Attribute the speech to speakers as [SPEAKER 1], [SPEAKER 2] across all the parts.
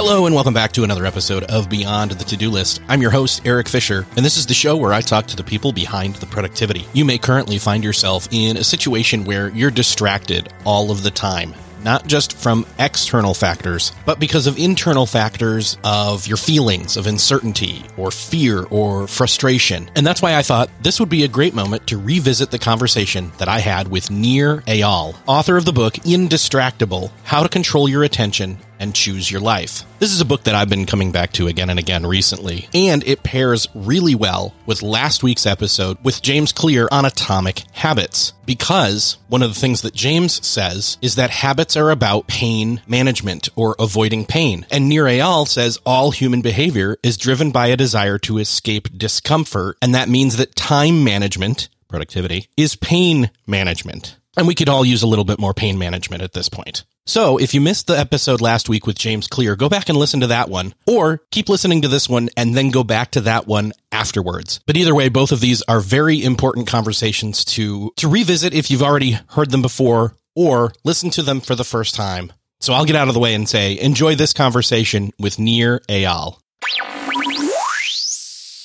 [SPEAKER 1] Hello, and welcome back to another episode of Beyond the To Do List. I'm your host, Erik Fisher, and this is the show where I talk to the people behind the productivity. You may currently find yourself in a situation where you're distracted all of the time not just from external factors, but because of internal factors of your feelings of uncertainty or fear or frustration. And that's why I thought this would be a great moment to revisit the conversation that I had with Nir Eyal, author of the book Indistractable How to Control Your Attention and choose your life. This is a book that I've been coming back to again and again recently, and it pairs really well with last week's episode with James Clear on atomic habits. Because one of the things that James says is that habits are about pain management or avoiding pain. And Nir Eyal says all human behavior is driven by a desire to escape discomfort. And that means that time management, productivity, is pain management. And we could all use a little bit more pain management at this point. So if you missed the episode last week with James Clear, go back and listen to that one or keep listening to this one and then go back to that one afterwards. But either way, both of these are very important conversations to, to revisit if you've already heard them before or listen to them for the first time. So I'll get out of the way and say, enjoy this conversation with Nir Eyal.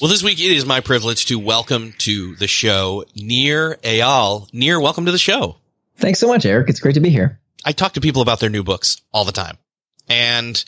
[SPEAKER 1] Well, this week it is my privilege to welcome to the show Nir Eyal. Nir, welcome to the show.
[SPEAKER 2] Thanks so much, Erik. It's great to be here.
[SPEAKER 1] I talk to people about their new books all the time and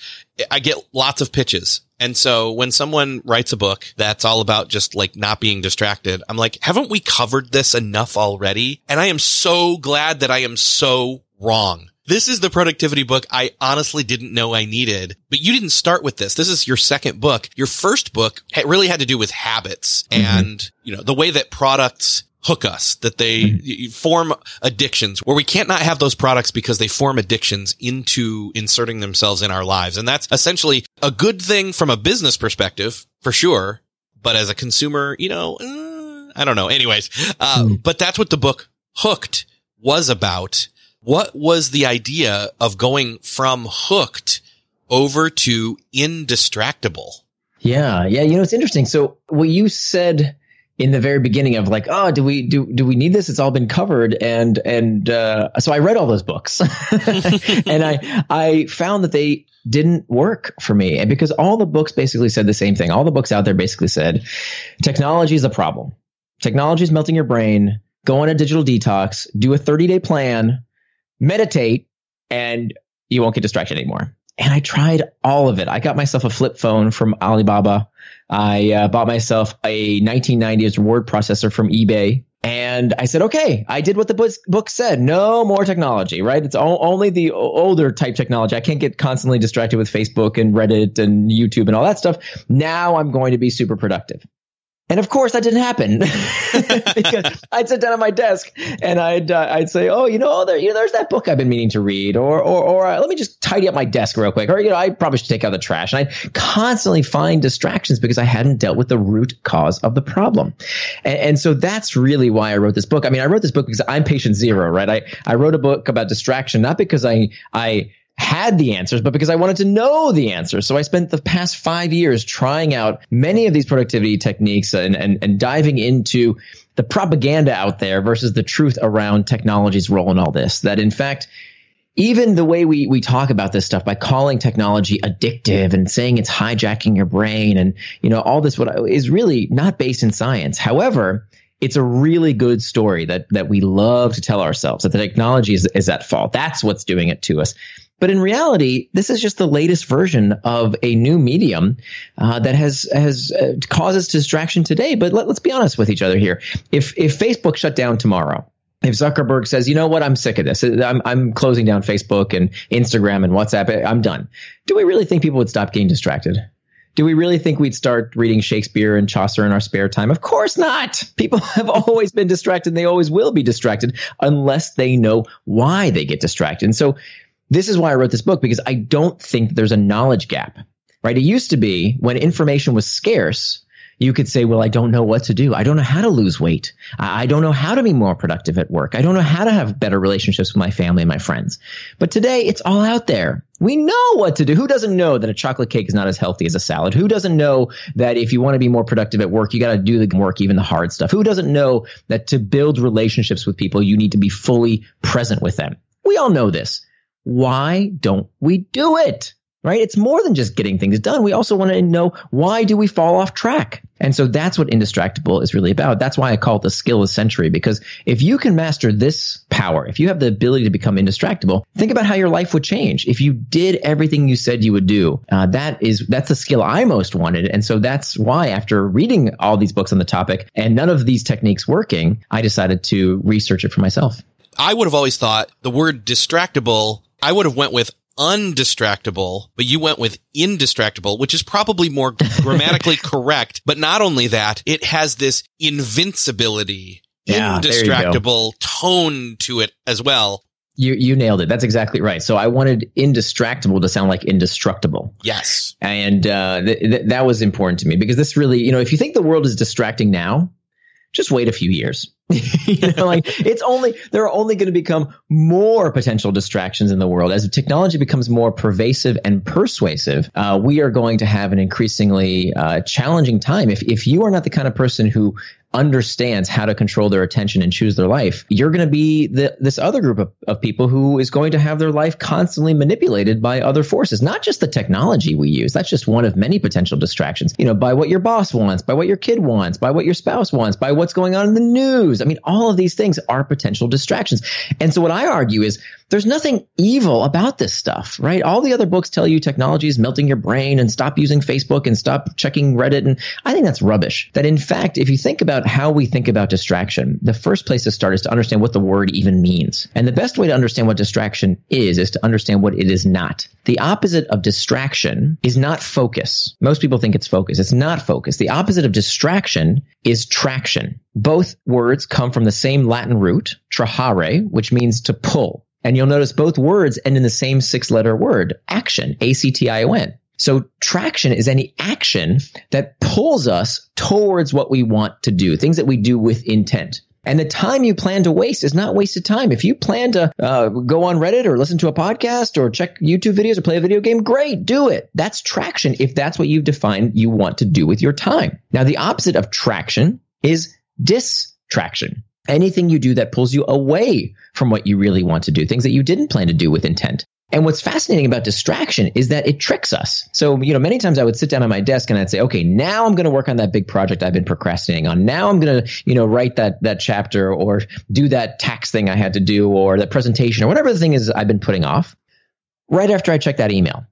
[SPEAKER 1] I get lots of pitches. And so when someone writes a book that's all about just like not being distracted, I'm like, haven't we covered this enough already? And I am so glad that I am so wrong. This is the productivity book I honestly didn't know I needed, but you didn't start with this. This is your second book. Your first book really had to do with habits mm-hmm. and, you know, the way that products hook us, that they mm-hmm. form addictions where we can't not have those products because they form addictions into inserting themselves in our lives. And that's essentially a good thing from a business perspective, for sure. But as a consumer, you know, uh, I don't know. Anyways, uh, mm. but that's what the book Hooked was about. What was the idea of going from hooked over to indistractable?
[SPEAKER 2] Yeah. Yeah. You know, it's interesting. So what you said in the very beginning of like, oh, do we do do we need this? It's all been covered, and and uh, so I read all those books, and I I found that they didn't work for me, and because all the books basically said the same thing. All the books out there basically said, technology is a problem. Technology is melting your brain. Go on a digital detox. Do a thirty day plan. Meditate, and you won't get distracted anymore. And I tried all of it. I got myself a flip phone from Alibaba. I uh, bought myself a 1990s word processor from eBay. And I said, okay, I did what the book said. No more technology, right? It's only the older type technology. I can't get constantly distracted with Facebook and Reddit and YouTube and all that stuff. Now I'm going to be super productive. And of course, that didn't happen because I'd sit down at my desk and I'd uh, I'd say, "Oh, you know, oh, there, you know, there's that book I've been meaning to read," or or or uh, let me just tidy up my desk real quick, or you know, I probably should take out the trash. And I'd constantly find distractions because I hadn't dealt with the root cause of the problem, and, and so that's really why I wrote this book. I mean, I wrote this book because I'm patient zero, right? I I wrote a book about distraction not because I I had the answers, but because I wanted to know the answers. So I spent the past five years trying out many of these productivity techniques and, and, and diving into the propaganda out there versus the truth around technology's role in all this. That in fact, even the way we, we talk about this stuff by calling technology addictive and saying it's hijacking your brain and, you know, all this what is really not based in science. However, it's a really good story that, that we love to tell ourselves that the technology is, is at fault. That's what's doing it to us. But in reality, this is just the latest version of a new medium uh, that has has uh, causes distraction today. But let, us be honest with each other here. If if Facebook shut down tomorrow, if Zuckerberg says, you know what, I'm sick of this. I'm, I'm closing down Facebook and Instagram and WhatsApp. I'm done. Do we really think people would stop getting distracted? Do we really think we'd start reading Shakespeare and Chaucer in our spare time? Of course not. People have always been distracted. And they always will be distracted unless they know why they get distracted. And so this is why I wrote this book because I don't think there's a knowledge gap, right? It used to be when information was scarce, you could say, well, I don't know what to do. I don't know how to lose weight. I don't know how to be more productive at work. I don't know how to have better relationships with my family and my friends. But today it's all out there. We know what to do. Who doesn't know that a chocolate cake is not as healthy as a salad? Who doesn't know that if you want to be more productive at work, you got to do the work, even the hard stuff? Who doesn't know that to build relationships with people, you need to be fully present with them? We all know this. Why don't we do it? right? It's more than just getting things done. We also want to know why do we fall off track? And so that's what Indistractable is really about. That's why I call it the skill of century, because if you can master this power, if you have the ability to become indistractable, think about how your life would change. If you did everything you said you would do, uh, that is, that's the skill I most wanted. And so that's why after reading all these books on the topic and none of these techniques working, I decided to research it for myself.
[SPEAKER 1] I would have always thought the word distractible I would have went with undistractable, but you went with indistractable, which is probably more grammatically correct. But not only that, it has this invincibility, yeah, indistractable tone to it as well.
[SPEAKER 2] You you nailed it. That's exactly right. So I wanted indistractable to sound like indestructible.
[SPEAKER 1] Yes,
[SPEAKER 2] and uh, th- th- that was important to me because this really, you know, if you think the world is distracting now, just wait a few years. you know, like it's only there are only going to become more potential distractions in the world as technology becomes more pervasive and persuasive. Uh, we are going to have an increasingly uh, challenging time. If if you are not the kind of person who understands how to control their attention and choose their life, you're going to be the, this other group of, of people who is going to have their life constantly manipulated by other forces, not just the technology we use. That's just one of many potential distractions, you know, by what your boss wants, by what your kid wants, by what your spouse wants, by what's going on in the news. I mean, all of these things are potential distractions. And so what I argue is there's nothing evil about this stuff, right? All the other books tell you technology is melting your brain and stop using Facebook and stop checking Reddit. And I think that's rubbish. That in fact, if you think about how we think about distraction, the first place to start is to understand what the word even means. And the best way to understand what distraction is, is to understand what it is not. The opposite of distraction is not focus. Most people think it's focus. It's not focus. The opposite of distraction is traction. Both words come from the same Latin root, trahere, which means to pull. And you'll notice both words end in the same six letter word, action, A-C-T-I-O-N. So traction is any action that pulls us towards what we want to do, things that we do with intent. And the time you plan to waste is not wasted time. If you plan to uh, go on Reddit or listen to a podcast or check YouTube videos or play a video game, great, do it. That's traction if that's what you've defined you want to do with your time. Now, the opposite of traction is distraction anything you do that pulls you away from what you really want to do, things that you didn't plan to do with intent. And what's fascinating about distraction is that it tricks us. So, you know, many times I would sit down at my desk and I'd say, okay, now I'm going to work on that big project I've been procrastinating on. Now I'm going to, you know, write that, that chapter or do that tax thing I had to do or that presentation or whatever the thing is I've been putting off. Right after I check that email,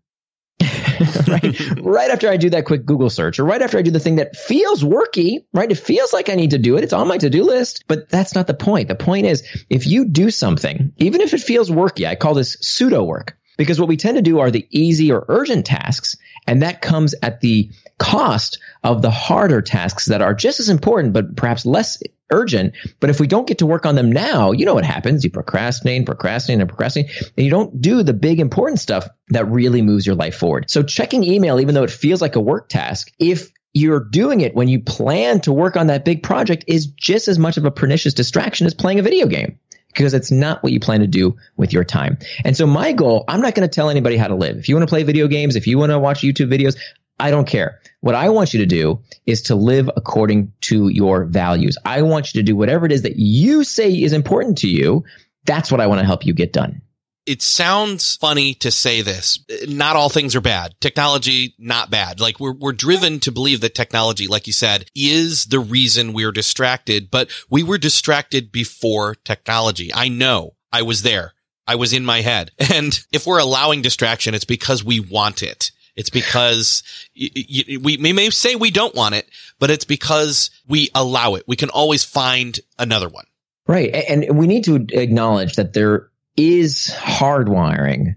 [SPEAKER 2] right? right after I do that quick Google search or right after I do the thing that feels worky, right? It feels like I need to do it. It's on my to-do list, but that's not the point. The point is if you do something, even if it feels worky, I call this pseudo work because what we tend to do are the easy or urgent tasks. And that comes at the cost of the harder tasks that are just as important, but perhaps less urgent. But if we don't get to work on them now, you know what happens. You procrastinate, procrastinate, and procrastinate, and you don't do the big important stuff that really moves your life forward. So checking email, even though it feels like a work task, if you're doing it when you plan to work on that big project is just as much of a pernicious distraction as playing a video game because it's not what you plan to do with your time. And so my goal, I'm not going to tell anybody how to live. If you want to play video games, if you want to watch YouTube videos, I don't care. What I want you to do is to live according to your values. I want you to do whatever it is that you say is important to you. That's what I want to help you get done.
[SPEAKER 1] It sounds funny to say this. Not all things are bad. Technology, not bad. Like we're, we're driven to believe that technology, like you said, is the reason we're distracted, but we were distracted before technology. I know I was there. I was in my head. And if we're allowing distraction, it's because we want it. It's because y- y- we, we may say we don't want it, but it's because we allow it. We can always find another one.
[SPEAKER 2] Right. And we need to acknowledge that there is hardwiring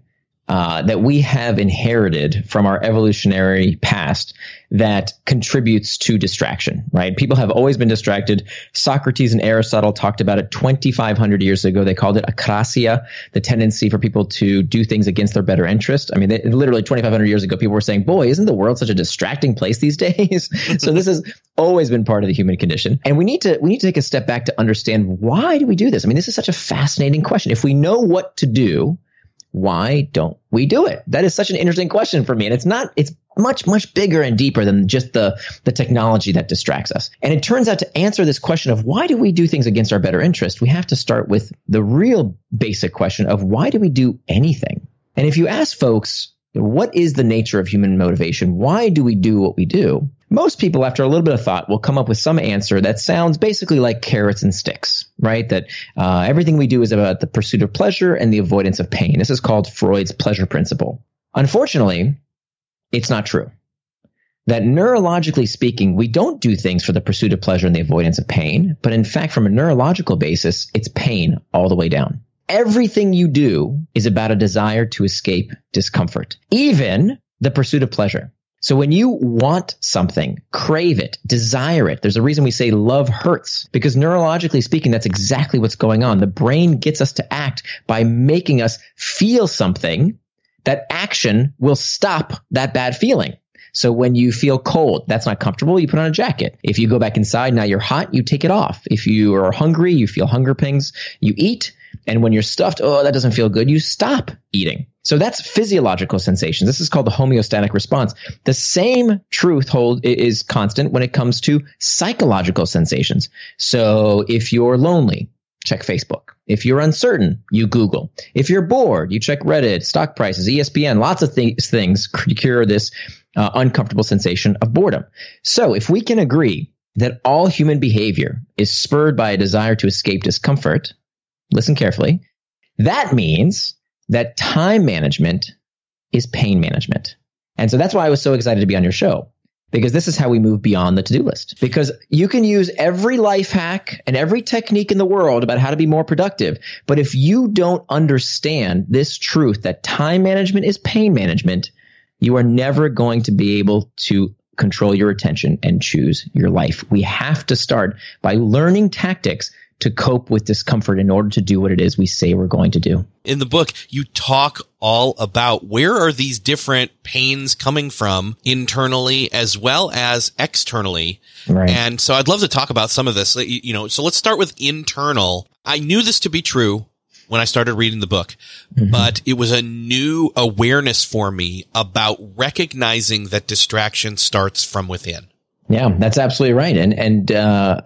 [SPEAKER 2] uh, that we have inherited from our evolutionary past that contributes to distraction, right? People have always been distracted. Socrates and Aristotle talked about it 2,500 years ago. They called it akrasia, the tendency for people to do things against their better interest. I mean, they, literally 2,500 years ago, people were saying, boy, isn't the world such a distracting place these days? so this has always been part of the human condition. And we need to, we need to take a step back to understand why do we do this? I mean, this is such a fascinating question. If we know what to do, why don't we do it? That is such an interesting question for me. And it's not, it's much, much bigger and deeper than just the, the technology that distracts us. And it turns out to answer this question of why do we do things against our better interest, we have to start with the real basic question of why do we do anything? And if you ask folks, what is the nature of human motivation? Why do we do what we do? most people, after a little bit of thought, will come up with some answer that sounds basically like carrots and sticks, right? That uh, everything we do is about the pursuit of pleasure and the avoidance of pain. This is called Freud's pleasure principle. Unfortunately, it's not true. That neurologically speaking, we don't do things for the pursuit of pleasure and the avoidance of pain, but in fact, from a neurological basis, it's pain all the way down. Everything you do is about a desire to escape discomfort, even the pursuit of pleasure. So when you want something, crave it, desire it, there's a reason we say love hurts because neurologically speaking, that's exactly what's going on. The brain gets us to act by making us feel something. That action will stop that bad feeling. So when you feel cold, that's not comfortable, you put on a jacket. If you go back inside, now you're hot, you take it off. If you are hungry, you feel hunger pangs, you eat. And when you're stuffed, oh, that doesn't feel good, you stop eating. So that's physiological sensations. This is called the homeostatic response. The same truth hold is constant when it comes to psychological sensations. So if you're lonely, check Facebook. If you're uncertain, you Google. If you're bored, you check Reddit, stock prices, ESPN, lots of th- things cure this uh, uncomfortable sensation of boredom. So if we can agree that all human behavior is spurred by a desire to escape discomfort, listen carefully, that means that time management is pain management. And so that's why I was so excited to be on your show because this is how we move beyond the to-do list. Because you can use every life hack and every technique in the world about how to be more productive. But if you don't understand this truth that time management is pain management, you are never going to be able to control your attention and choose your life. We have to start by learning tactics to cope with discomfort in order to do what it is we say we're going to do.
[SPEAKER 1] In the book, you talk all about where are these different pains coming from internally as well as externally. Right. And so I'd love to talk about some of this, you know, so let's start with internal. I knew this to be true when I started reading the book, mm-hmm. but it was a new awareness for me about recognizing that distraction starts from within.
[SPEAKER 2] Yeah, that's absolutely right, and and uh,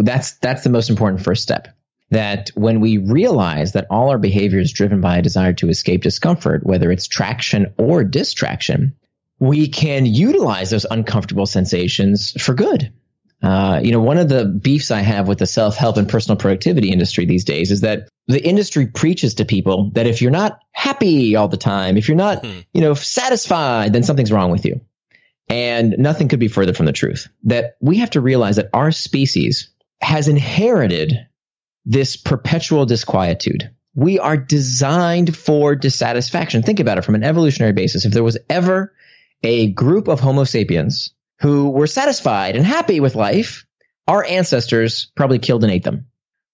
[SPEAKER 2] that's that's the most important first step. That when we realize that all our behavior is driven by a desire to escape discomfort, whether it's traction or distraction, we can utilize those uncomfortable sensations for good. Uh, you know, one of the beefs I have with the self help and personal productivity industry these days is that the industry preaches to people that if you're not happy all the time, if you're not, mm-hmm. you know, satisfied, then something's wrong with you. And nothing could be further from the truth that we have to realize that our species has inherited this perpetual disquietude. We are designed for dissatisfaction. Think about it from an evolutionary basis. If there was ever a group of Homo sapiens who were satisfied and happy with life, our ancestors probably killed and ate them.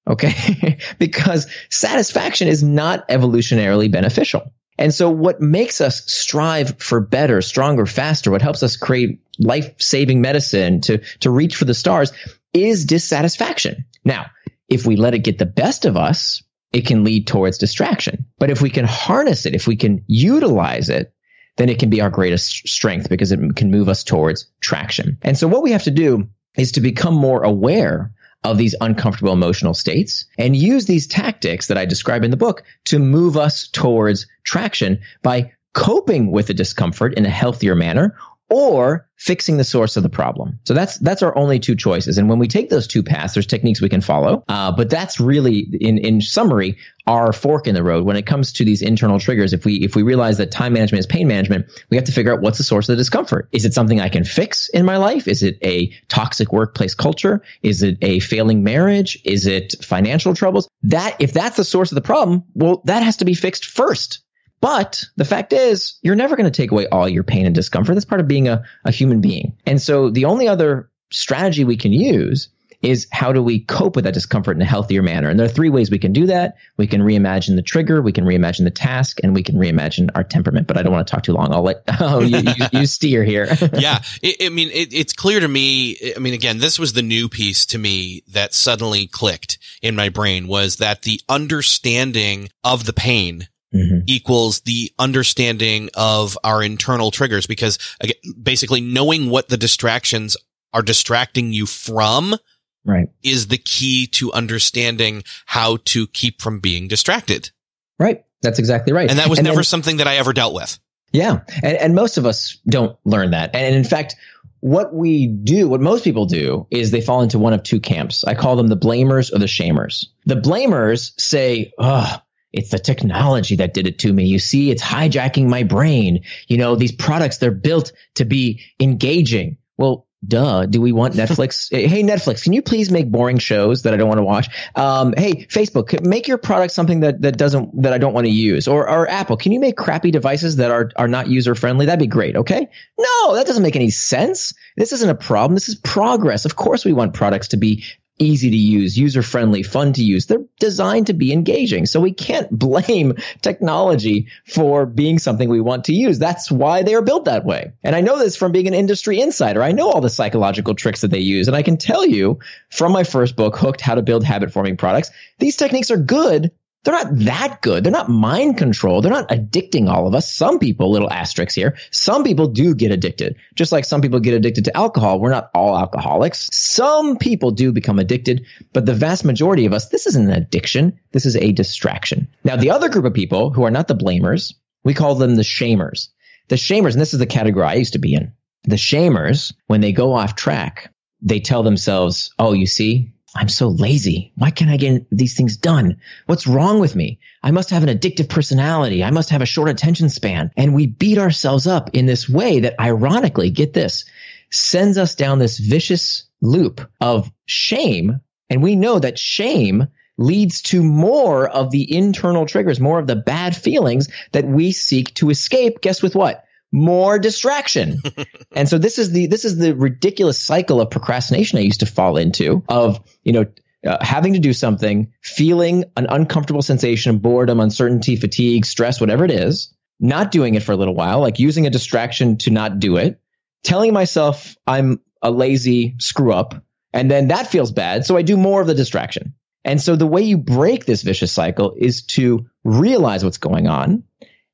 [SPEAKER 2] Okay. because satisfaction is not evolutionarily beneficial. And so what makes us strive for better, stronger, faster, what helps us create life-saving medicine to, to reach for the stars is dissatisfaction. Now, if we let it get the best of us, it can lead towards distraction. But if we can harness it, if we can utilize it, then it can be our greatest strength because it can move us towards traction. And so what we have to do is to become more aware of these uncomfortable emotional states and use these tactics that I describe in the book to move us towards traction by coping with the discomfort in a healthier manner or fixing the source of the problem. So that's that's our only two choices. And when we take those two paths, there's techniques we can follow. Uh, but that's really, in in summary, our fork in the road when it comes to these internal triggers. If we if we realize that time management is pain management, we have to figure out what's the source of the discomfort. Is it something I can fix in my life? Is it a toxic workplace culture? Is it a failing marriage? Is it financial troubles? That if that's the source of the problem, well, that has to be fixed first. But the fact is, you're never going to take away all your pain and discomfort. That's part of being a, a human being. And so the only other strategy we can use is how do we cope with that discomfort in a healthier manner? And there are three ways we can do that. We can reimagine the trigger, we can reimagine the task, and we can reimagine our temperament. But I don't want to talk too long. I'll let oh, you, you, you steer here.
[SPEAKER 3] yeah. I, I mean, it, it's clear to me. I mean, again, this was the new piece to me that suddenly clicked in my brain was that the understanding of the pain Mm-hmm. equals the understanding of our internal triggers because again, basically knowing what the distractions are distracting you from
[SPEAKER 2] right.
[SPEAKER 3] is the key to understanding how to keep from being distracted.
[SPEAKER 2] Right. That's exactly right.
[SPEAKER 3] And that was and never then, something that i ever dealt with.
[SPEAKER 2] Yeah. And, and most of us don't learn that. And in fact what we do, what most people do is they fall into one of two camps. I call them the blamers or the shamers. The blamers say, oh, it's the technology that did it to me. You see, it's hijacking my brain. You know, these products, they're built to be engaging. Well, duh. Do we want Netflix? hey, Netflix, can you please make boring shows that I don't want to watch? Um, hey, Facebook, make your product something that, that doesn't, that I don't want to use. Or, or Apple, can you make crappy devices that are, are not user friendly? That'd be great. Okay. No, that doesn't make any sense. This isn't a problem. This is progress. Of course, we want products to be easy to use, user friendly, fun to use. They're designed to be engaging. So we can't blame technology for being something we want to use. That's why they are built that way. And I know this from being an industry insider. I know all the psychological tricks that they use. And I can tell you from my first book, Hooked, How to Build Habit Forming Products, these techniques are good they're not that good. They're not mind control. They're not addicting all of us. Some people, little asterisks here, some people do get addicted. Just like some people get addicted to alcohol. We're not all alcoholics. Some people do become addicted, but the vast majority of us, this isn't an addiction. This is a distraction. Now, the other group of people who are not the blamers, we call them the shamers. The shamers, and this is the category I used to be in. The shamers, when they go off track, they tell themselves, Oh, you see, I'm so lazy. Why can't I get these things done? What's wrong with me? I must have an addictive personality. I must have a short attention span. And we beat ourselves up in this way that ironically, get this, sends us down this vicious loop of shame. And we know that shame leads to more of the internal triggers, more of the bad feelings that we seek to escape. Guess with what? More distraction. and so this is the this is the ridiculous cycle of procrastination I used to fall into of, you know, uh, having to do something, feeling an uncomfortable sensation of boredom, uncertainty, fatigue, stress, whatever it is, not doing it for a little while, like using a distraction to not do it, telling myself I'm a lazy screw up, and then that feels bad, so I do more of the distraction. And so the way you break this vicious cycle is to realize what's going on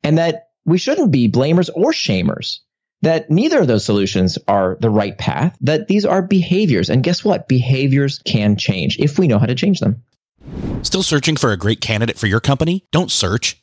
[SPEAKER 2] and that we shouldn't be blamers or shamers. That neither of those solutions are the right path, that these are behaviors. And guess what? Behaviors can change if we know how to change them.
[SPEAKER 3] Still searching for a great candidate for your company? Don't search,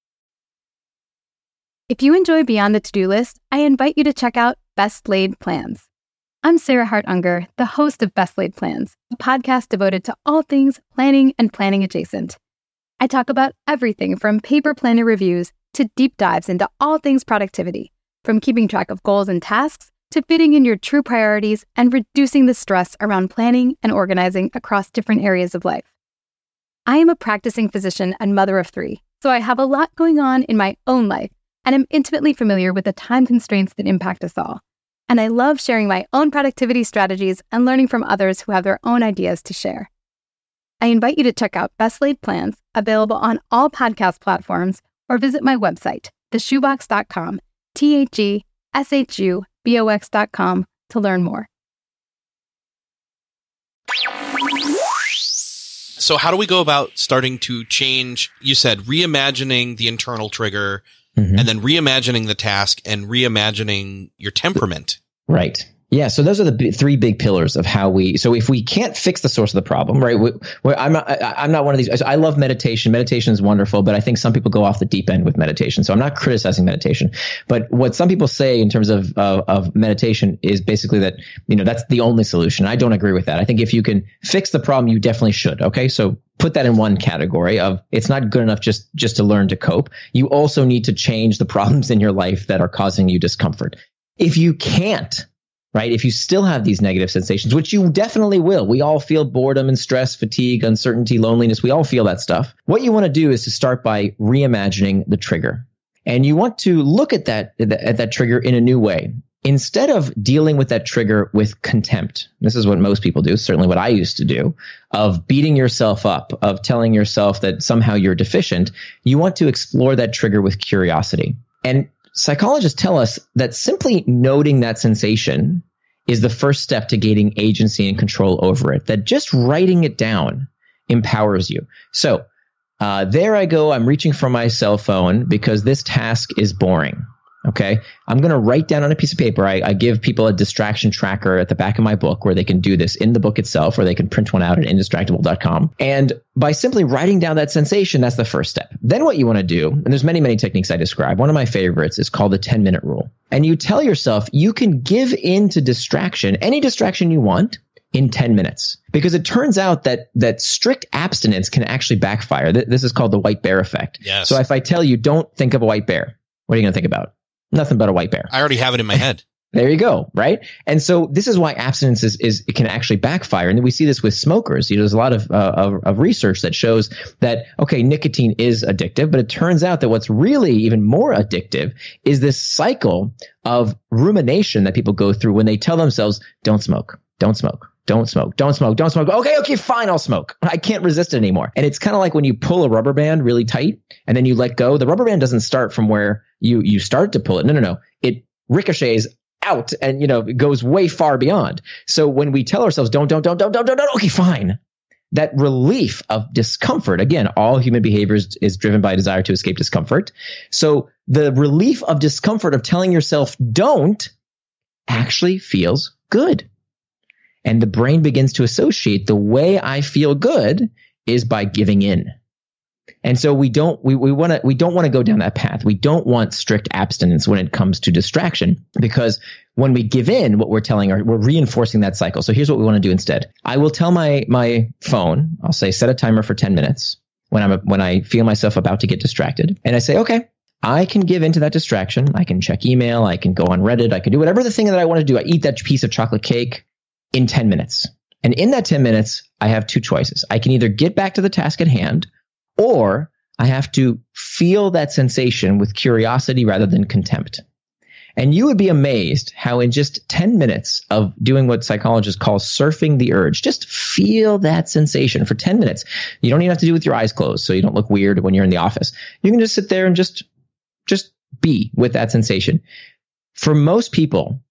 [SPEAKER 4] If you enjoy Beyond the To Do List, I invite you to check out Best Laid Plans. I'm Sarah Hart Unger, the host of Best Laid Plans, a podcast devoted to all things planning and planning adjacent. I talk about everything from paper planner reviews to deep dives into all things productivity, from keeping track of goals and tasks to fitting in your true priorities and reducing the stress around planning and organizing across different areas of life. I am a practicing physician and mother of three, so I have a lot going on in my own life and I'm intimately familiar with the time constraints that impact us all. And I love sharing my own productivity strategies and learning from others who have their own ideas to share. I invite you to check out Best Laid Plans, available on all podcast platforms, or visit my website, theshubox.com, T H E S H U B O X.com, to learn more.
[SPEAKER 1] So, how do we go about starting to change? You said reimagining the internal trigger mm-hmm. and then reimagining the task and reimagining your temperament.
[SPEAKER 2] Right. Yeah, so those are the b- three big pillars of how we. So if we can't fix the source of the problem, right? We, I'm not. I, am not one of these. I love meditation. Meditation is wonderful, but I think some people go off the deep end with meditation. So I'm not criticizing meditation, but what some people say in terms of of, of meditation is basically that you know that's the only solution. I don't agree with that. I think if you can fix the problem, you definitely should. Okay, so put that in one category of it's not good enough just just to learn to cope. You also need to change the problems in your life that are causing you discomfort. If you can't right? If you still have these negative sensations, which you definitely will, we all feel boredom and stress, fatigue, uncertainty, loneliness. We all feel that stuff. What you want to do is to start by reimagining the trigger. And you want to look at that, at that trigger in a new way. Instead of dealing with that trigger with contempt, this is what most people do, certainly what I used to do, of beating yourself up, of telling yourself that somehow you're deficient, you want to explore that trigger with curiosity. And psychologists tell us that simply noting that sensation is the first step to gaining agency and control over it. That just writing it down empowers you. So uh, there I go. I'm reaching for my cell phone because this task is boring. Okay. I'm going to write down on a piece of paper. I, I, give people a distraction tracker at the back of my book where they can do this in the book itself, or they can print one out at indistractable.com. And by simply writing down that sensation, that's the first step. Then what you want to do, and there's many, many techniques I describe. One of my favorites is called the 10 minute rule. And you tell yourself you can give in to distraction, any distraction you want in 10 minutes because it turns out that that strict abstinence can actually backfire. This is called the white bear effect.
[SPEAKER 1] Yes.
[SPEAKER 2] So if I tell you don't think of a white bear, what are you going to think about? Nothing but a white bear.
[SPEAKER 1] I already have it in my head.
[SPEAKER 2] There you go, right? And so this is why abstinence is, is it can actually backfire, and we see this with smokers. You know, there's a lot of, uh, of, of research that shows that okay, nicotine is addictive, but it turns out that what's really even more addictive is this cycle of rumination that people go through when they tell themselves, "Don't smoke, don't smoke, don't smoke, don't smoke, don't smoke. Okay, okay, fine, I'll smoke. I can't resist it anymore. And it's kind of like when you pull a rubber band really tight and then you let go. The rubber band doesn't start from where you you start to pull it. No, no, no. It ricochets out and you know goes way far beyond. So when we tell ourselves don't don't don't don't don't don't, don't okay, fine. That relief of discomfort. Again, all human behavior is, is driven by a desire to escape discomfort. So the relief of discomfort of telling yourself don't actually feels good. And the brain begins to associate the way I feel good is by giving in. And so we don't we, we want to we don't want to go down that path. We don't want strict abstinence when it comes to distraction because when we give in, what we're telling our we're reinforcing that cycle. So here's what we want to do instead. I will tell my my phone, I'll say set a timer for 10 minutes when I'm when I feel myself about to get distracted. And I say, okay, I can give into that distraction. I can check email. I can go on Reddit. I can do whatever the thing that I want to do. I eat that piece of chocolate cake in 10 minutes. And in that 10 minutes, I have two choices. I can either get back to the task at hand or I have to feel that sensation with curiosity rather than contempt. And you would be amazed how in just 10 minutes of doing what psychologists call surfing the urge, just feel that sensation for 10 minutes. You don't even have to do it with your eyes closed so you don't look weird when you're in the office. You can just sit there and just just be with that sensation. For most people,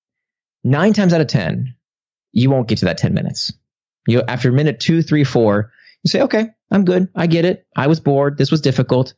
[SPEAKER 2] nine times out of 10, you won't get to that 10 minutes. You, after minute two, three, four, you say, okay, I'm good. I get it. I was bored. This was difficult.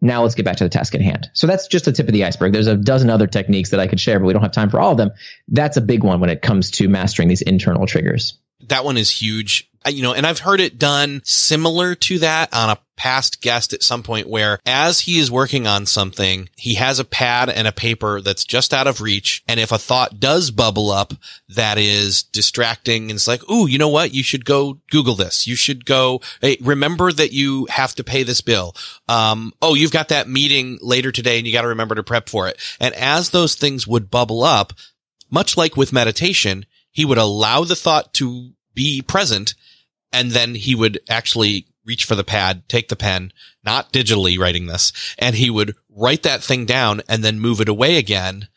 [SPEAKER 2] Now let's get back to the task at hand. So that's just the tip of the iceberg. There's a dozen other techniques that I could share, but we don't have time for all of them. That's a big one when it comes to mastering these internal triggers.
[SPEAKER 1] That one is huge you know, and I've heard it done similar to that on a past guest at some point where as he is working on something, he has a pad and a paper that's just out of reach. And if a thought does bubble up that is distracting and it's like, Ooh, you know what? You should go Google this. You should go, Hey, remember that you have to pay this bill. Um, oh, you've got that meeting later today and you got to remember to prep for it. And as those things would bubble up, much like with meditation, he would allow the thought to be present and then he would actually reach for the pad, take the pen, not digitally writing this, and he would write that thing down and then move it away again.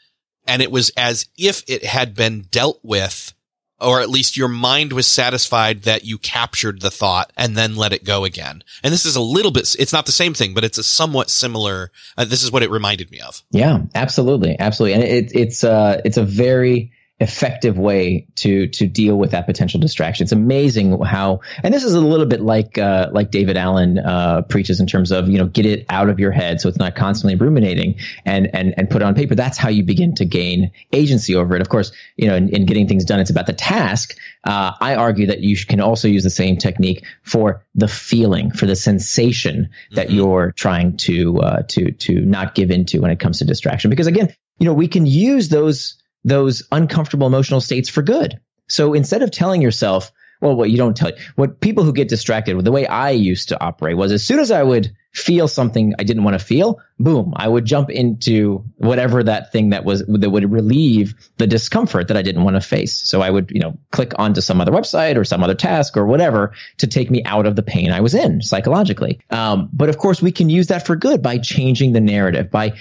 [SPEAKER 1] And it was as if it had been dealt with, or at least your mind was satisfied that you captured the thought and then let it go again. And this is a little bit, it's not the same thing, but it's a somewhat similar, uh, this is what it reminded me of.
[SPEAKER 2] Yeah, absolutely. Absolutely. And it, it's, uh, it's a very, effective way to to deal with that potential distraction. It's amazing how, and this is a little bit like uh, like David Allen uh, preaches in terms of you know get it out of your head so it's not constantly ruminating and and and put it on paper. That's how you begin to gain agency over it. Of course, you know in, in getting things done, it's about the task. Uh, I argue that you can also use the same technique for the feeling, for the sensation that mm-hmm. you're trying to uh, to to not give into when it comes to distraction. Because again, you know we can use those those uncomfortable emotional states for good. So instead of telling yourself, well, what you don't tell what people who get distracted with the way I used to operate was as soon as I would feel something I didn't want to feel, boom, I would jump into whatever that thing that was that would relieve the discomfort that I didn't want to face. So I would, you know, click onto some other website or some other task or whatever to take me out of the pain I was in psychologically. Um, but of course, we can use that for good by changing the narrative, by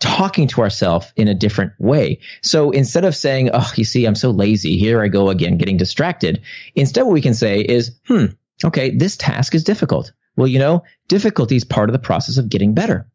[SPEAKER 2] talking to ourselves in a different way. So instead of saying, Oh, you see, I'm so lazy. Here I go again, getting distracted. Instead, what we can say is, Hmm, okay, this task is difficult. Well, you know, difficulty is part of the process of getting better.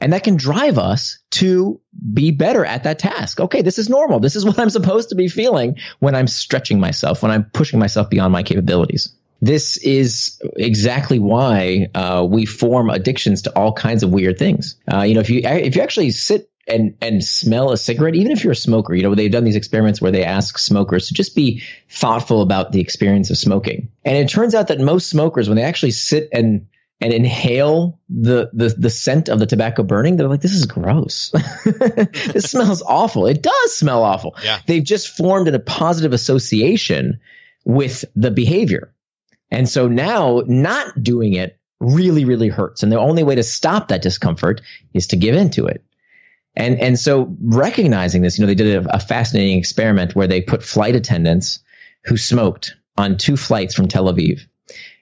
[SPEAKER 2] And that can drive us to be better at that task. Okay, this is normal. This is what I'm supposed to be feeling when I'm stretching myself, when I'm pushing myself beyond my capabilities this is exactly why uh, we form addictions to all kinds of weird things. Uh, you know, if you if you actually sit and and smell a cigarette, even if you're a smoker, you know, they've done these experiments where they ask smokers to just be thoughtful about the experience of smoking, and it turns out that most smokers, when they actually sit and and inhale the, the the scent of the tobacco burning, they're like, "This is gross. this smells awful. It does smell awful."
[SPEAKER 1] Yeah.
[SPEAKER 2] They've just formed a positive association with the behavior. And so now not doing it really, really hurts. And the only way to stop that discomfort is to give into it. And, and so recognizing this, you know, they did a, a fascinating experiment where they put flight attendants who smoked on two flights from Tel Aviv.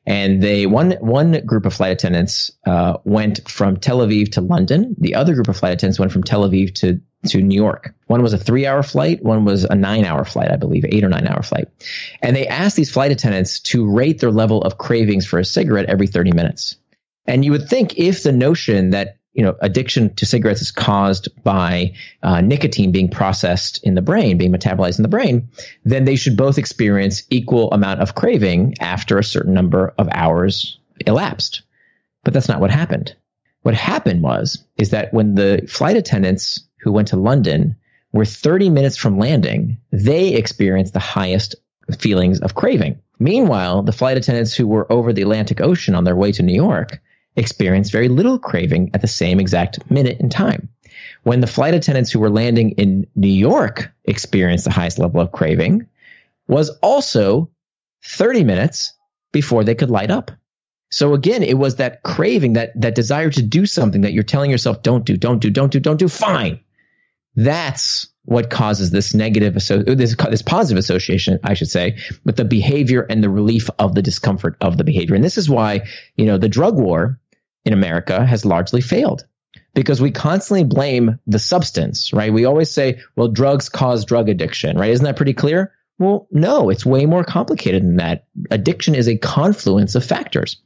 [SPEAKER 2] And they one one group of flight attendants uh, went from Tel Aviv to London. The other group of flight attendants went from Tel Aviv to to New York. One was a three hour flight. One was a nine hour flight, I believe, eight or nine hour flight. And they asked these flight attendants to rate their level of cravings for a cigarette every 30 minutes. And you would think if the notion that you know, addiction to cigarettes is caused by uh, nicotine being processed in the brain, being metabolized in the brain, then they should both experience equal amount of craving after a certain number of hours elapsed. But that's not what happened. What happened was, is that when the flight attendants who went to London were 30 minutes from landing, they experienced the highest feelings of craving. Meanwhile, the flight attendants who were over the Atlantic Ocean on their way to New York experienced very little craving at the same exact minute in time. When the flight attendants who were landing in New York experienced the highest level of craving was also 30 minutes before they could light up. So again, it was that craving, that, that desire to do something that you're telling yourself, don't do, don't do, don't do, don't do, fine. That's what causes this negative, this, this positive association, I should say, with the behavior and the relief of the discomfort of the behavior. And this is why, you know, the drug war in America has largely failed because we constantly blame the substance, right? We always say, well, drugs cause drug addiction, right? Isn't that pretty clear? Well, no, it's way more complicated than that. Addiction is a confluence of factors.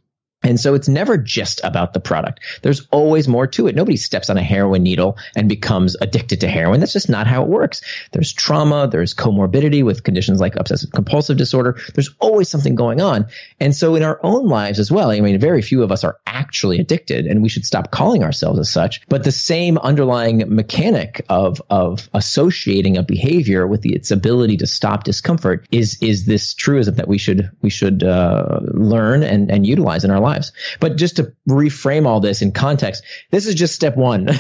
[SPEAKER 2] And so it's never just about the product. There's always more to it. Nobody steps on a heroin needle and becomes addicted to heroin. That's just not how it works. There's trauma. There's comorbidity with conditions like obsessive compulsive disorder. There's always something going on. And so in our own lives as well, I mean, very few of us are actually addicted and we should stop calling ourselves as such. But the same underlying mechanic of, of associating a behavior with the, its ability to stop discomfort is, is this truism that we should, we should, uh, learn and, and utilize in our lives lives. But just to reframe all this in context, this is just step one.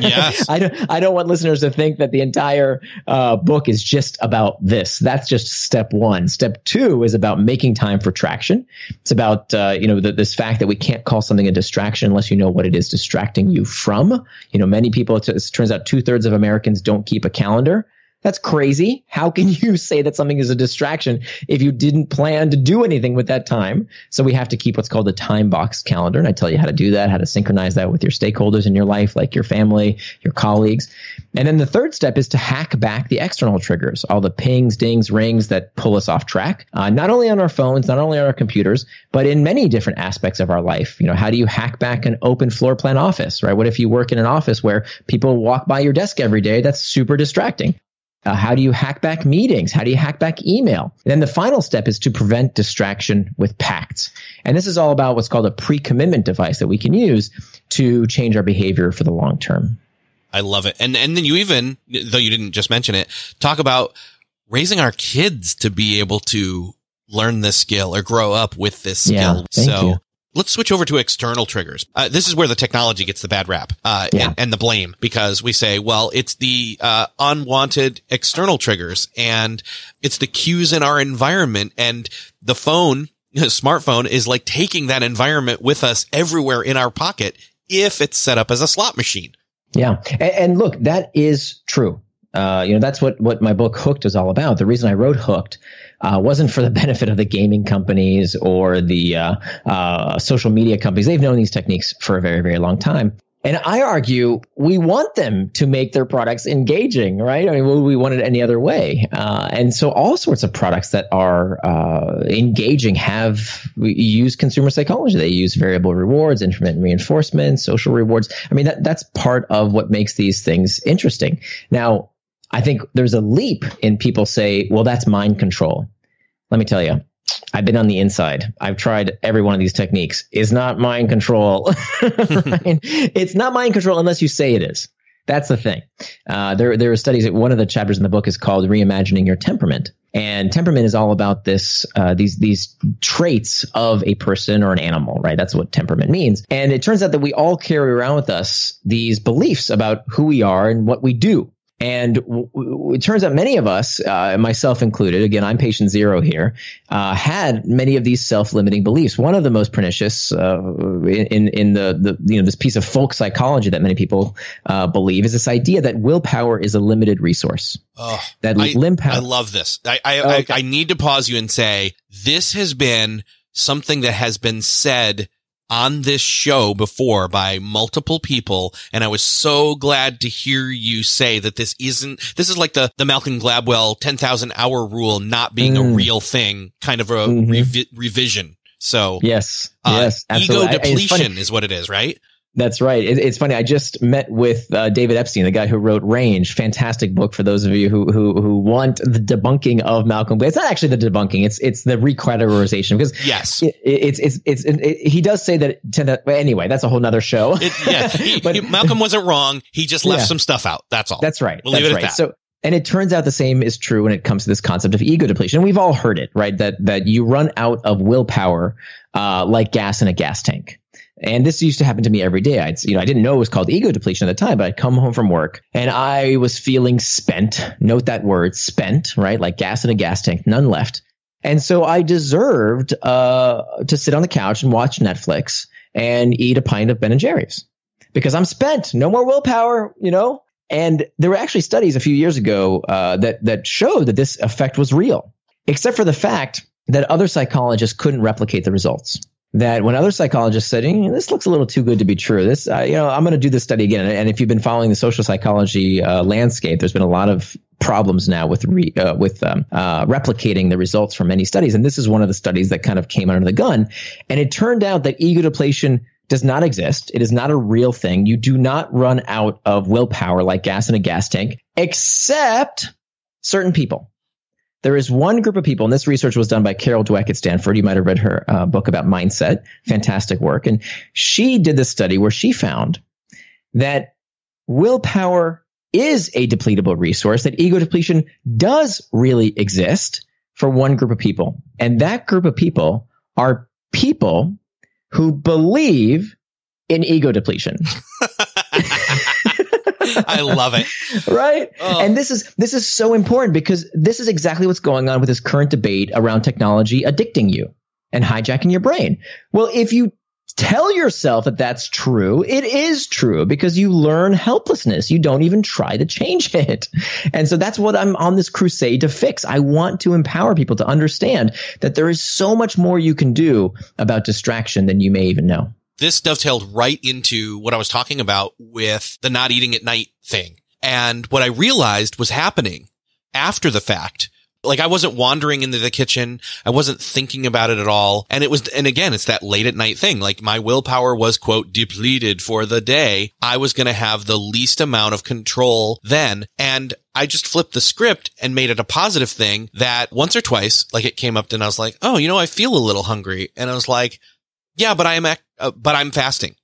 [SPEAKER 2] Yes. I don't, I don't want listeners to think that the entire uh, book is just about this. That's just step one. Step two is about making time for traction. It's about, uh, you know, the, this fact that we can't call something a distraction unless you know what it is distracting you from. You know, many people, it turns out two thirds of Americans don't keep a calendar. That's crazy. How can you say that something is a distraction if you didn't plan to do anything with that time? So we have to keep what's called a time box calendar. And I tell you how to do that, how to synchronize that with your stakeholders in your life, like your family, your colleagues. And then the third step is to hack back the external triggers, all the pings, dings, rings that pull us off track, uh, not only on our phones, not only on our computers, but in many different aspects of our life. You know, how do you hack back an open floor plan office, right? What if you work in an office where people walk by your desk every day? That's super distracting. Uh, how do you hack back meetings? How do you hack back email? And then the final step is to prevent distraction with pacts. And this is all about what's called a pre-commitment device that we can use to change our behavior for the long term.
[SPEAKER 1] I love it. And and then you even, though you didn't just mention it, talk about raising our kids to be able to learn this skill or grow up with this skill.
[SPEAKER 2] Yeah, so you.
[SPEAKER 1] Let's switch over to external triggers. Uh, this is where the technology gets the bad rap uh, yeah. and, and, the blame because we say, well, it's the uh, unwanted external triggers and it's the cues in our environment and the phone, smartphone is like taking that environment with us everywhere in our pocket if it's set up as a slot machine.
[SPEAKER 2] Yeah. And, and look, that is true. Uh, you know, that's what, what my book Hooked is all about. The reason I wrote Hooked uh, wasn't for the benefit of the gaming companies or the uh, uh, social media companies. They've known these techniques for a very, very long time. And I argue we want them to make their products engaging, right? I mean, would we want it any other way? Uh, and so all sorts of products that are uh, engaging have use consumer psychology. They use variable rewards, intermittent reinforcement, social rewards. I mean, that, that's part of what makes these things interesting. Now, I think there's a leap in people say, well, that's mind control. Let me tell you, I've been on the inside. I've tried every one of these techniques. It's not mind control. it's not mind control unless you say it is. That's the thing. Uh, there, there are studies. That One of the chapters in the book is called "Reimagining Your Temperament," and temperament is all about this, uh, these, these traits of a person or an animal, right? That's what temperament means. And it turns out that we all carry around with us these beliefs about who we are and what we do. And w- w- it turns out many of us, uh, myself included, again, I'm patient zero here, uh, had many of these self-limiting beliefs. One of the most pernicious uh, in in the, the you know this piece of folk psychology that many people uh, believe is this idea that willpower is a limited resource.
[SPEAKER 1] Oh, that I, limp- I love this. I I, oh, okay. I I need to pause you and say this has been something that has been said on this show before by multiple people. And I was so glad to hear you say that this isn't, this is like the, the Malcolm Gladwell 10,000 hour rule not being mm. a real thing, kind of a mm-hmm. revi- revision. So
[SPEAKER 2] yes, uh, yes, absolutely.
[SPEAKER 1] ego depletion is what it is, right?
[SPEAKER 2] That's right. It, it's funny. I just met with uh, David Epstein, the guy who wrote Range. Fantastic book for those of you who who who want the debunking of Malcolm. It's not actually the debunking. It's it's the recategorization because
[SPEAKER 1] yes,
[SPEAKER 2] it, it's it's it's it, he does say that. To anyway, that's a whole nother show.
[SPEAKER 1] yeah, he, but, he, Malcolm wasn't wrong. He just left yeah, some stuff out. That's all.
[SPEAKER 2] That's right.
[SPEAKER 1] We'll leave
[SPEAKER 2] that's
[SPEAKER 1] it
[SPEAKER 2] right.
[SPEAKER 1] at that.
[SPEAKER 2] So and it turns out the same is true when it comes to this concept of ego depletion. We've all heard it, right? That that you run out of willpower uh, like gas in a gas tank. And this used to happen to me every day. I'd, you know, I didn't know it was called ego depletion at the time, but I'd come home from work and I was feeling spent. Note that word, spent, right? Like gas in a gas tank, none left. And so I deserved, uh, to sit on the couch and watch Netflix and eat a pint of Ben and Jerry's because I'm spent. No more willpower, you know? And there were actually studies a few years ago, uh, that, that showed that this effect was real, except for the fact that other psychologists couldn't replicate the results that when other psychologists said, this looks a little too good to be true, this, uh, you know, I'm going to do this study again. And if you've been following the social psychology uh, landscape, there's been a lot of problems now with re, uh, with um, uh, replicating the results from many studies, and this is one of the studies that kind of came under the gun. And it turned out that ego depletion does not exist. It is not a real thing. You do not run out of willpower like gas in a gas tank, except certain people. There is one group of people, and this research was done by Carol Dweck at Stanford. You might have read her uh, book about mindset. Fantastic work. And she did this study where she found that willpower is a depletable resource, that ego depletion does really exist for one group of people. And that group of people are people who believe in ego depletion.
[SPEAKER 1] I love it.
[SPEAKER 2] right? Oh. And this is this is so important because this is exactly what's going on with this current debate around technology addicting you and hijacking your brain. Well, if you tell yourself that that's true, it is true because you learn helplessness. You don't even try to change it. And so that's what I'm on this crusade to fix. I want to empower people to understand that there is so much more you can do about distraction than you may even know
[SPEAKER 1] this dovetailed right into what I was talking about with the not eating at night thing. And what I realized was happening after the fact. Like I wasn't wandering into the kitchen. I wasn't thinking about it at all. And it was, and again, it's that late at night thing. Like my willpower was quote depleted for the day. I was going to have the least amount of control then. And I just flipped the script and made it a positive thing that once or twice, like it came up and I was like, Oh, you know, I feel a little hungry. And I was like, yeah, but I am, uh, but I'm fasting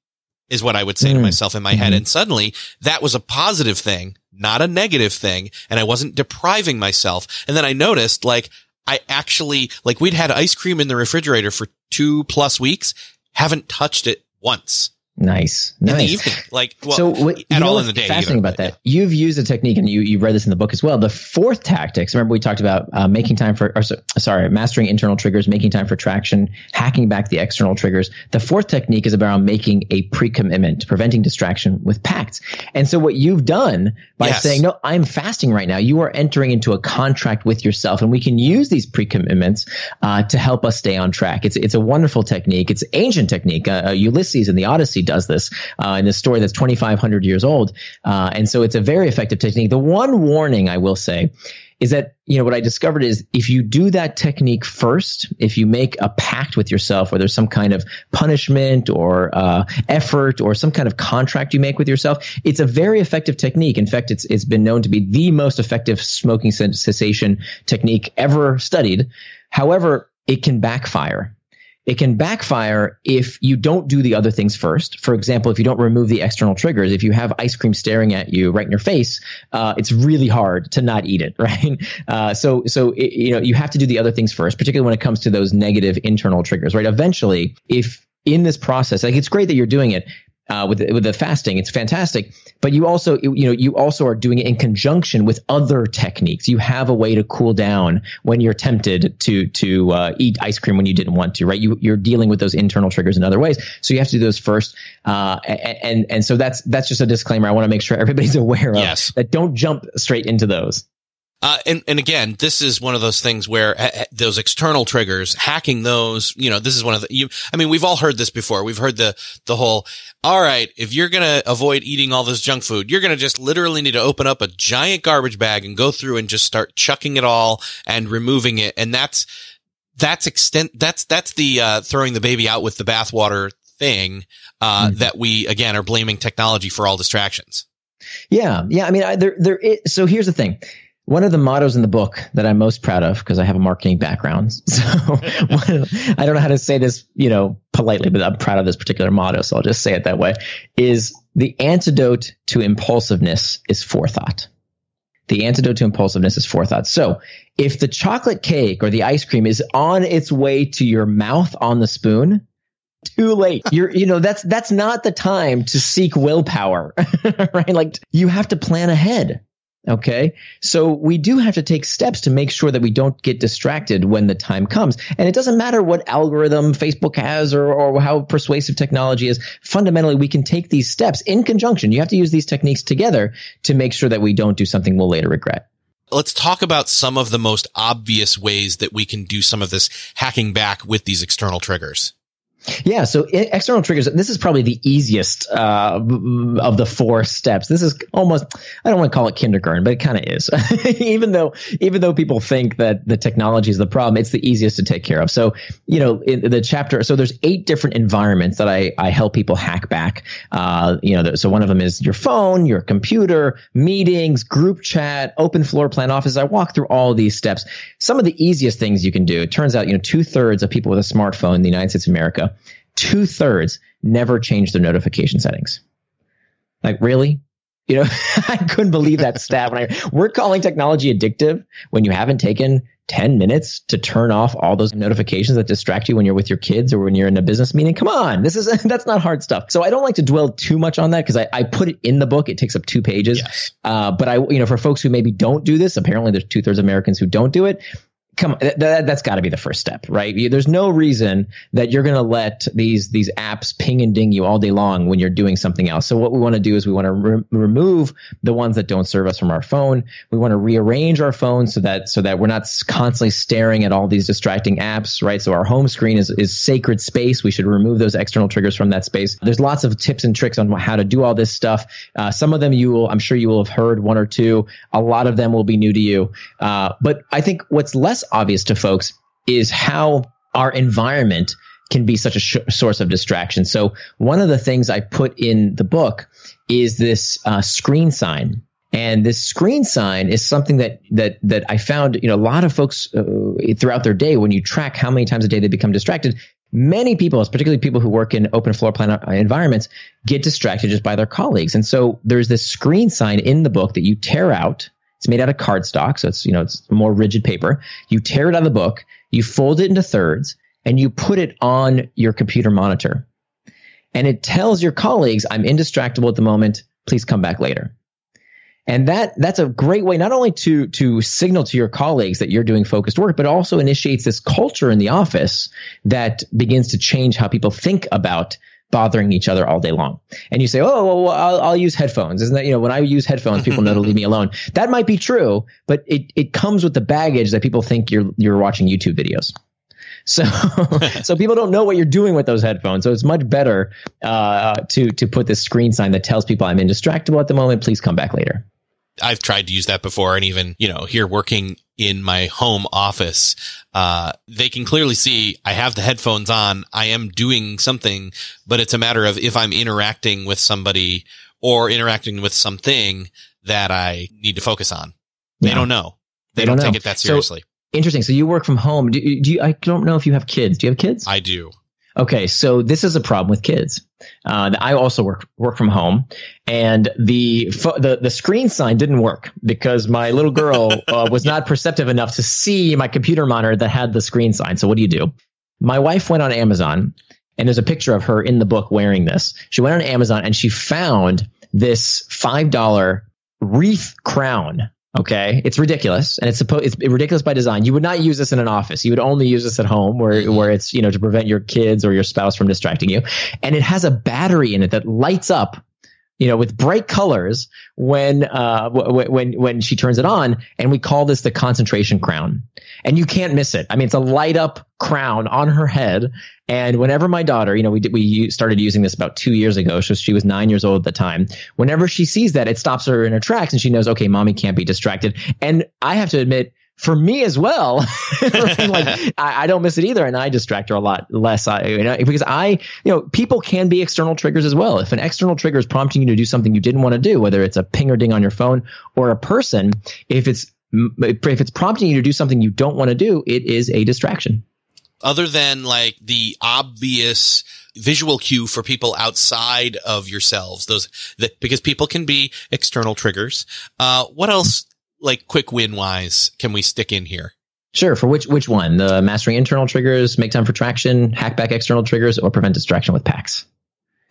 [SPEAKER 1] is what I would say mm. to myself in my mm-hmm. head. And suddenly that was a positive thing, not a negative thing. And I wasn't depriving myself. And then I noticed like I actually, like we'd had ice cream in the refrigerator for two plus weeks, haven't touched it once.
[SPEAKER 2] Nice.
[SPEAKER 1] In
[SPEAKER 2] nice.
[SPEAKER 1] the evening. Like, well, so what, at all in the day.
[SPEAKER 2] Fascinating
[SPEAKER 1] either,
[SPEAKER 2] about that. Yeah. You've used a technique and you, you've read this in the book as well. The fourth tactics, remember we talked about uh, making time for, or, sorry, mastering internal triggers, making time for traction, hacking back the external triggers. The fourth technique is about making a pre-commitment, preventing distraction with pacts. And so what you've done by yes. saying, no, I'm fasting right now, you are entering into a contract with yourself and we can use these pre-commitments uh, to help us stay on track. It's, it's a wonderful technique. It's ancient technique. Uh, uh Ulysses in the Odyssey does this uh, in this story that's 2,500 years old. Uh, and so it's a very effective technique. The one warning I will say is that, you know, what I discovered is if you do that technique first, if you make a pact with yourself where there's some kind of punishment or uh, effort or some kind of contract you make with yourself, it's a very effective technique. In fact, it's, it's been known to be the most effective smoking cessation technique ever studied. However, it can backfire it can backfire if you don't do the other things first. For example, if you don't remove the external triggers, if you have ice cream staring at you right in your face, uh, it's really hard to not eat it, right? Uh, so, so it, you know, you have to do the other things first, particularly when it comes to those negative internal triggers, right? Eventually, if in this process, like it's great that you're doing it, uh, with with the fasting. It's fantastic, but you also you know you also are doing it in conjunction with other techniques. You have a way to cool down when you're tempted to to uh, eat ice cream when you didn't want to, right? You you're dealing with those internal triggers in other ways, so you have to do those first. Uh, and and so that's that's just a disclaimer. I want to make sure everybody's aware of
[SPEAKER 1] yes.
[SPEAKER 2] that. Don't jump straight into those.
[SPEAKER 1] Uh, and, and again, this is one of those things where uh, those external triggers, hacking those, you know, this is one of the, you, I mean, we've all heard this before. We've heard the, the whole, all right, if you're going to avoid eating all this junk food, you're going to just literally need to open up a giant garbage bag and go through and just start chucking it all and removing it. And that's, that's extent, that's, that's the, uh, throwing the baby out with the bathwater thing, uh, mm-hmm. that we, again, are blaming technology for all distractions.
[SPEAKER 2] Yeah. Yeah. I mean, I, there, there is, so here's the thing one of the mottos in the book that I'm most proud of, because I have a marketing background. So I don't know how to say this, you know, politely, but I'm proud of this particular motto. So I'll just say it that way is the antidote to impulsiveness is forethought. The antidote to impulsiveness is forethought. So if the chocolate cake or the ice cream is on its way to your mouth on the spoon, too late. You're, you know, that's, that's not the time to seek willpower, right? Like you have to plan ahead. Okay. So we do have to take steps to make sure that we don't get distracted when the time comes. And it doesn't matter what algorithm Facebook has or, or how persuasive technology is. Fundamentally, we can take these steps in conjunction. You have to use these techniques together to make sure that we don't do something we'll later regret.
[SPEAKER 1] Let's talk about some of the most obvious ways that we can do some of this hacking back with these external triggers.
[SPEAKER 2] Yeah. So external triggers, this is probably the easiest uh, of the four steps. This is almost, I don't want to call it kindergarten, but it kind of is. even though, even though people think that the technology is the problem, it's the easiest to take care of. So, you know, in the chapter, so there's eight different environments that I, I help people hack back. Uh, you know, so one of them is your phone, your computer, meetings, group chat, open floor plan office. I walk through all these steps. Some of the easiest things you can do. It turns out, you know, two thirds of people with a smartphone in the United States of America two thirds never change their notification settings. Like, really? You know, I couldn't believe that stat. When I, we're calling technology addictive when you haven't taken 10 minutes to turn off all those notifications that distract you when you're with your kids or when you're in a business meeting. Come on. This is, that's not hard stuff. So I don't like to dwell too much on that because I, I put it in the book. It takes up two pages. Yes. Uh, but I, you know, for folks who maybe don't do this, apparently there's two thirds of Americans who don't do it come on, that, has got to be the first step, right? There's no reason that you're going to let these these apps ping and ding you all day long when you're doing something else. So what we want to do is we want to re- remove the ones that don't serve us from our phone. We want to rearrange our phone so that so that we're not constantly staring at all these distracting apps, right? So our home screen is is sacred space. We should remove those external triggers from that space. There's lots of tips and tricks on how to do all this stuff. Uh, some of them you will, I'm sure you will have heard one or two. A lot of them will be new to you. Uh, but I think what's less obvious to folks is how our environment can be such a sh- source of distraction. So one of the things I put in the book is this uh, screen sign. And this screen sign is something that that that I found, you know, a lot of folks uh, throughout their day when you track how many times a day they become distracted, many people, particularly people who work in open floor plan uh, environments, get distracted just by their colleagues. And so there's this screen sign in the book that you tear out it's made out of cardstock, so it's you know it's more rigid paper. You tear it out of the book, you fold it into thirds, and you put it on your computer monitor. And it tells your colleagues, "I'm indistractable at the moment. Please come back later." And that that's a great way not only to to signal to your colleagues that you're doing focused work, but also initiates this culture in the office that begins to change how people think about bothering each other all day long. And you say, oh, well, I'll, I'll, use headphones. Isn't that, you know, when I use headphones, people know to leave me alone. That might be true, but it, it comes with the baggage that people think you're, you're watching YouTube videos. So, so people don't know what you're doing with those headphones. So it's much better, uh, to, to put this screen sign that tells people I'm indistractable at the moment. Please come back later.
[SPEAKER 1] I've tried to use that before and even, you know, here working in my home office, uh, they can clearly see I have the headphones on. I am doing something, but it's a matter of if I'm interacting with somebody or interacting with something that I need to focus on. They yeah. don't know. They, they don't, don't take it that seriously. So,
[SPEAKER 2] interesting. So you work from home. Do, do you, I don't know if you have kids. Do you have kids?
[SPEAKER 1] I do.
[SPEAKER 2] Okay, so this is a problem with kids. Uh, I also work work from home, and the the the screen sign didn't work because my little girl uh, was not perceptive enough to see my computer monitor that had the screen sign. So what do you do? My wife went on Amazon, and there's a picture of her in the book wearing this. She went on Amazon and she found this five dollar wreath crown Okay, it's ridiculous, and it's supposed it's ridiculous by design. You would not use this in an office. You would only use this at home, where mm-hmm. where it's you know to prevent your kids or your spouse from distracting you. And it has a battery in it that lights up you know, with bright colors when, uh, w- when, when she turns it on. And we call this the concentration crown. And you can't miss it. I mean, it's a light up crown on her head. And whenever my daughter, you know, we did, we started using this about two years ago. So she was nine years old at the time. Whenever she sees that, it stops her in her tracks and she knows, okay, mommy can't be distracted. And I have to admit, for me as well, like I, I, don't miss it either, and I distract her a lot less. I, you know, because I, you know, people can be external triggers as well. If an external trigger is prompting you to do something you didn't want to do, whether it's a ping or ding on your phone or a person, if it's if it's prompting you to do something you don't want to do, it is a distraction.
[SPEAKER 1] Other than like the obvious visual cue for people outside of yourselves, those that because people can be external triggers. Uh, what else like quick win wise can we stick in here?
[SPEAKER 2] Sure. For which which one? The mastering internal triggers, make time for traction, hack back external triggers, or prevent distraction with pacts?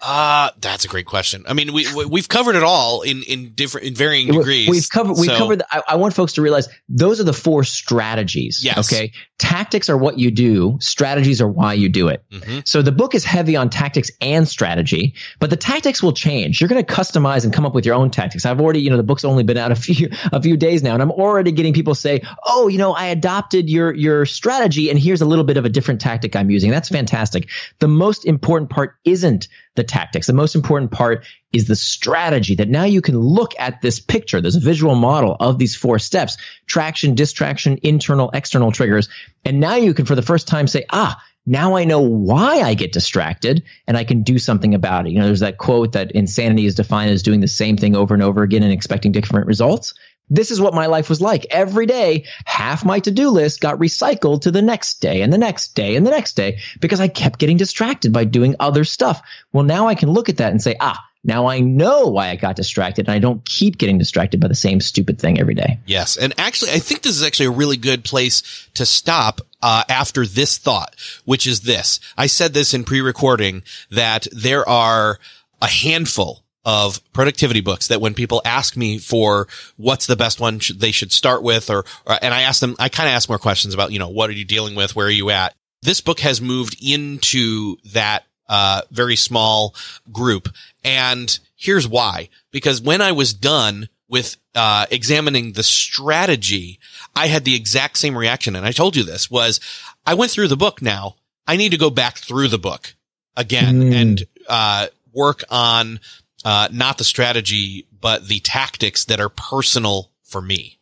[SPEAKER 1] Uh, that's a great question. I mean, we, we have covered it all in in different in varying degrees.
[SPEAKER 2] We've covered we've so, covered. The, I, I, want folks to realize those are the four strategies.
[SPEAKER 1] Yes.
[SPEAKER 2] Okay. Tactics are what you do. Strategies are why you do it. Mm-hmm. So the book is heavy on tactics and strategy, but the tactics will change. You're going to customize and come up with your own tactics. I've already, you know, the book's only been out a few a few days now, and I'm already getting people say, "Oh, you know, I adopted your your strategy, and here's a little bit of a different tactic I'm using." That's fantastic. The most important part isn't the tactics. The most important part is the strategy that now you can look at this picture. There's a visual model of these four steps, traction, distraction, internal, external triggers. And now you can, for the first time say, ah, now I know why I get distracted and I can do something about it. You know, there's that quote that insanity is defined as doing the same thing over and over again and expecting different results. This is what my life was like. Every day, half my to-do list got recycled to the next day and the next day and the next day because I kept getting distracted by doing other stuff. Well, now I can look at that and say, ah, now I know why I got distracted and I don't keep getting distracted by the same stupid thing every day.
[SPEAKER 1] Yes. And actually, I think this is actually a really good place to stop uh, after this thought, which is this. I said this in pre-recording that there are a handful of productivity books that when people ask me for what's the best one they should start with or, or and I ask them, I kind of ask more questions about, you know, what are you dealing with? Where are you at? This book has moved into that uh, very small group. And here's why. Because when I was done with uh, examining the strategy, I had the exact same reaction. And I told you this was I went through the book now. I need to go back through the book again mm. and uh, work on uh, not the strategy, but the tactics that are personal for me.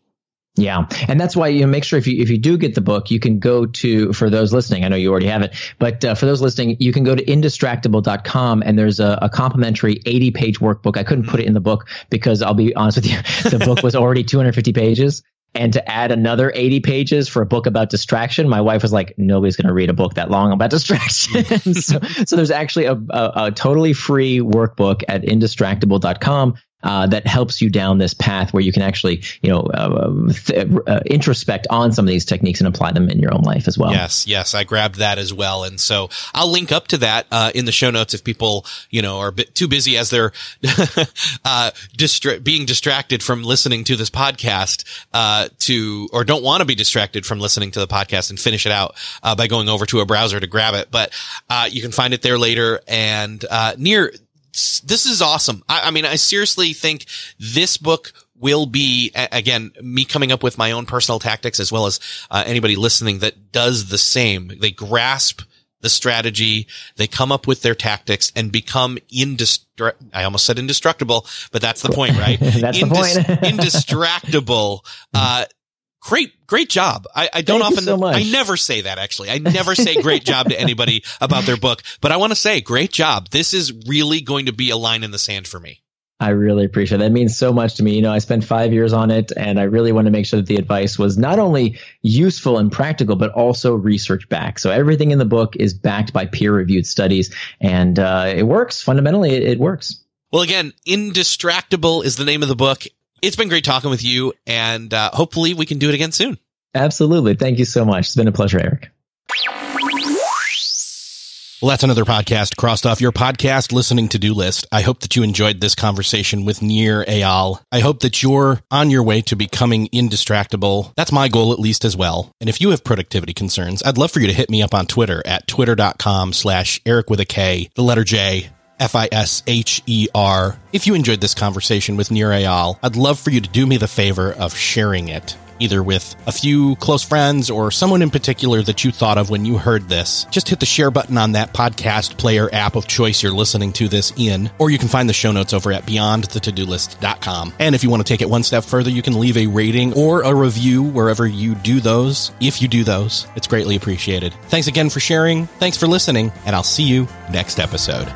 [SPEAKER 2] Yeah. And that's why you make sure if you, if you do get the book, you can go to, for those listening, I know you already have it, but uh, for those listening, you can go to indistractable.com and there's a, a complimentary 80 page workbook. I couldn't put it in the book because I'll be honest with you, the book was already 250 pages and to add another 80 pages for a book about distraction my wife was like nobody's going to read a book that long about distraction so, so there's actually a, a, a, totally free workbook at indistractable.com uh, that helps you down this path where you can actually, you know, uh, th- uh, introspect on some of these techniques and apply them in your own life as well.
[SPEAKER 1] Yes, yes, I grabbed that as well, and so I'll link up to that uh, in the show notes if people, you know, are too busy as they're uh, distra- being distracted from listening to this podcast uh, to, or don't want to be distracted from listening to the podcast and finish it out by going over to a browser to grab it. But you can find it there later, and Nir this is awesome. I, I, mean, I seriously think this book will be again me coming up with my own personal tactics as well as uh, anybody listening that does the same. They grasp the strategy, they come up with their tactics and become indestructible. I almost said indestructible, but that's the point, right?
[SPEAKER 2] that's Indis- the
[SPEAKER 1] point. indistractable. Uh, great, great job. I, I don't
[SPEAKER 2] Thank
[SPEAKER 1] often,
[SPEAKER 2] so I
[SPEAKER 1] never say that actually. I never say great job to anybody about their book, but I want to say great job. This is really going to be a line in the sand for me.
[SPEAKER 2] I really appreciate it. That means so much to me. You know, I spent five years on it and I really want to make sure that the advice was not only useful and practical, but also research backed. So everything in the book is backed by peer reviewed studies and uh, it works. Fundamentally, it, it works.
[SPEAKER 1] Well, again, Indistractable is the name of the book it's been great talking with you, and uh, hopefully we can do it again soon.
[SPEAKER 2] Absolutely. Thank you so much. It's been a pleasure, Erik.
[SPEAKER 1] Well, that's another podcast crossed off your podcast listening to do list. I hope that you enjoyed this conversation with Nir Eyal. I hope that you're on your way to becoming indistractable. That's my goal, at least as well. And if you have productivity concerns, I'd love for you to hit me up on Twitter at twitter.com slash Erik with a K, the letter J, F I S H E R. If you enjoyed this conversation with Nir Eyal, I'd love for you to do me the favor of sharing it either with a few close friends or someone in particular that you thought of when you heard this, just hit the share button on that podcast player app of choice you're listening to this in, or you can find the show notes over at beyondthetodolist.com. And if you want to take it one step further, you can leave a rating or a review wherever you do those. If you do those, it's greatly appreciated. Thanks again for sharing. Thanks for listening, and I'll see you next episode.